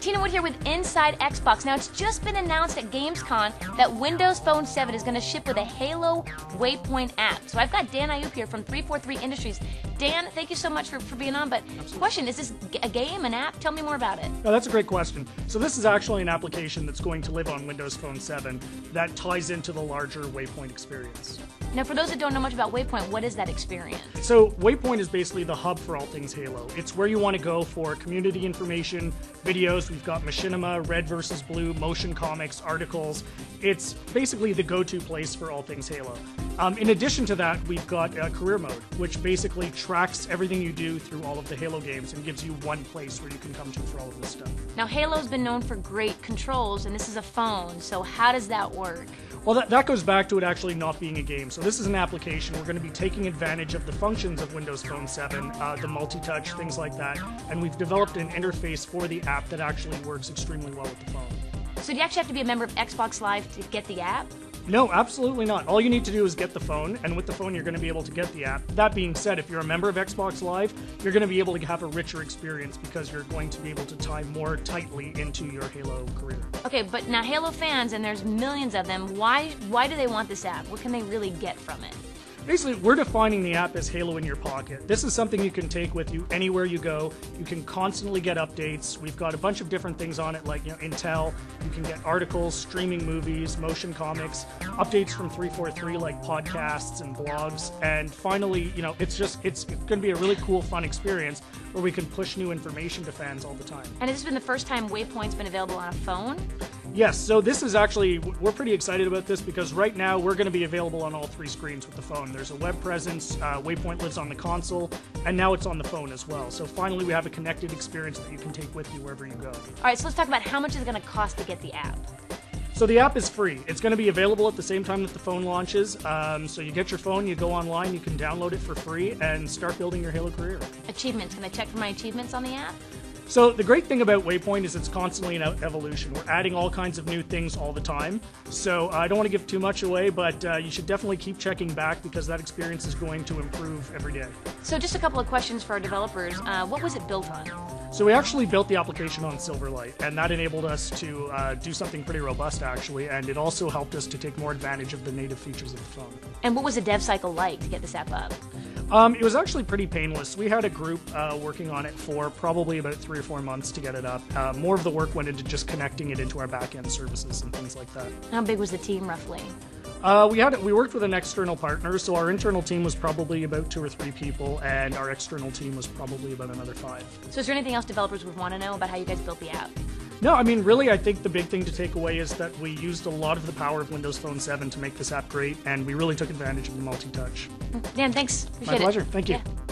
Tina Wood here with Inside Xbox. Now, it's just been announced at Gamescom that Windows Phone 7 is going to ship with a Halo Waypoint app. So I've got Dan Ayoub here from 343 Industries. Dan, thank you so much for, for being on. But Absolutely. question, is this a game, an app? Tell me more about it. Oh, that's a great question. So this is actually an application that's going to live on Windows Phone 7 that ties into the larger Waypoint experience. Now, for those that don't know much about Waypoint, what is that experience? So Waypoint is basically the hub for all things Halo. It's where you want to go for community information, videos. We've got Machinima, Red versus Blue, motion comics, articles. It's basically the go-to place for all things Halo. Um, in addition to that, we've got a career mode, which basically tracks everything you do through all of the Halo games and gives you one place where you can come to for all of this stuff. Now, Halo's been known for great controls, and this is a phone, so how does that work? Well, that, that goes back to it actually not being a game. So this is an application. We're going to be taking advantage of the functions of Windows Phone 7, uh, the multi-touch, things like that, and we've developed an interface for the app that actually works extremely well with the phone. So do you actually have to be a member of Xbox Live to get the app? No, absolutely not. All you need to do is get the phone, and with the phone, you're going to be able to get the app. That being said, if you're a member of Xbox Live, you're going to be able to have a richer experience because you're going to be able to tie more tightly into your Halo career. Okay, but now Halo fans, and there's millions of them, why, why do they want this app? What can they really get from it? Basically, we're defining the app as Halo in your pocket. This is something you can take with you anywhere you go. You can constantly get updates. We've got a bunch of different things on it, like you know, Intel. You can get articles, streaming movies, motion comics, updates from 343 like podcasts and blogs. And finally, you know, it's just it's going to be a really cool, fun experience where we can push new information to fans all the time. And this has been the first time Waypoint's been available on a phone? Yes, so this is actually, we're pretty excited about this because right now we're going to be available on all three screens with the phone. There's a web presence, uh, Waypoint lives on the console, and now it's on the phone as well. So finally, we have a connected experience that you can take with you wherever you go. All right, so let's talk about how much is it going to cost to get the app. So the app is free. It's going to be available at the same time that the phone launches. Um, so you get your phone, you go online, you can download it for free, and start building your Halo career. Achievements. Can I check for my achievements on the app? So the great thing about Waypoint is it's constantly in evolution. We're adding all kinds of new things all the time. So I don't want to give too much away, but uh, you should definitely keep checking back because that experience is going to improve every day. So just a couple of questions for our developers. Uh, what was it built on? So we actually built the application on Silverlight, and that enabled us to uh, do something pretty robust, actually, and it also helped us to take more advantage of the native features of the phone. And what was the dev cycle like to get this app up? Um, it was actually pretty painless. We had a group uh, working on it for probably about three or four months to get it up. Uh, more of the work went into just connecting it into our back-end services and things like that. How big was the team roughly? Uh, we had we worked with an external partner, so our internal team was probably about two or three people, and our external team was probably about another five. So, is there anything else developers would want to know about how you guys built the app? No, I mean, really, I think the big thing to take away is that we used a lot of the power of Windows Phone 7 to make this app great, and we really took advantage of the multi touch. Dan, thanks. Appreciate My pleasure. It. Thank you. Yeah.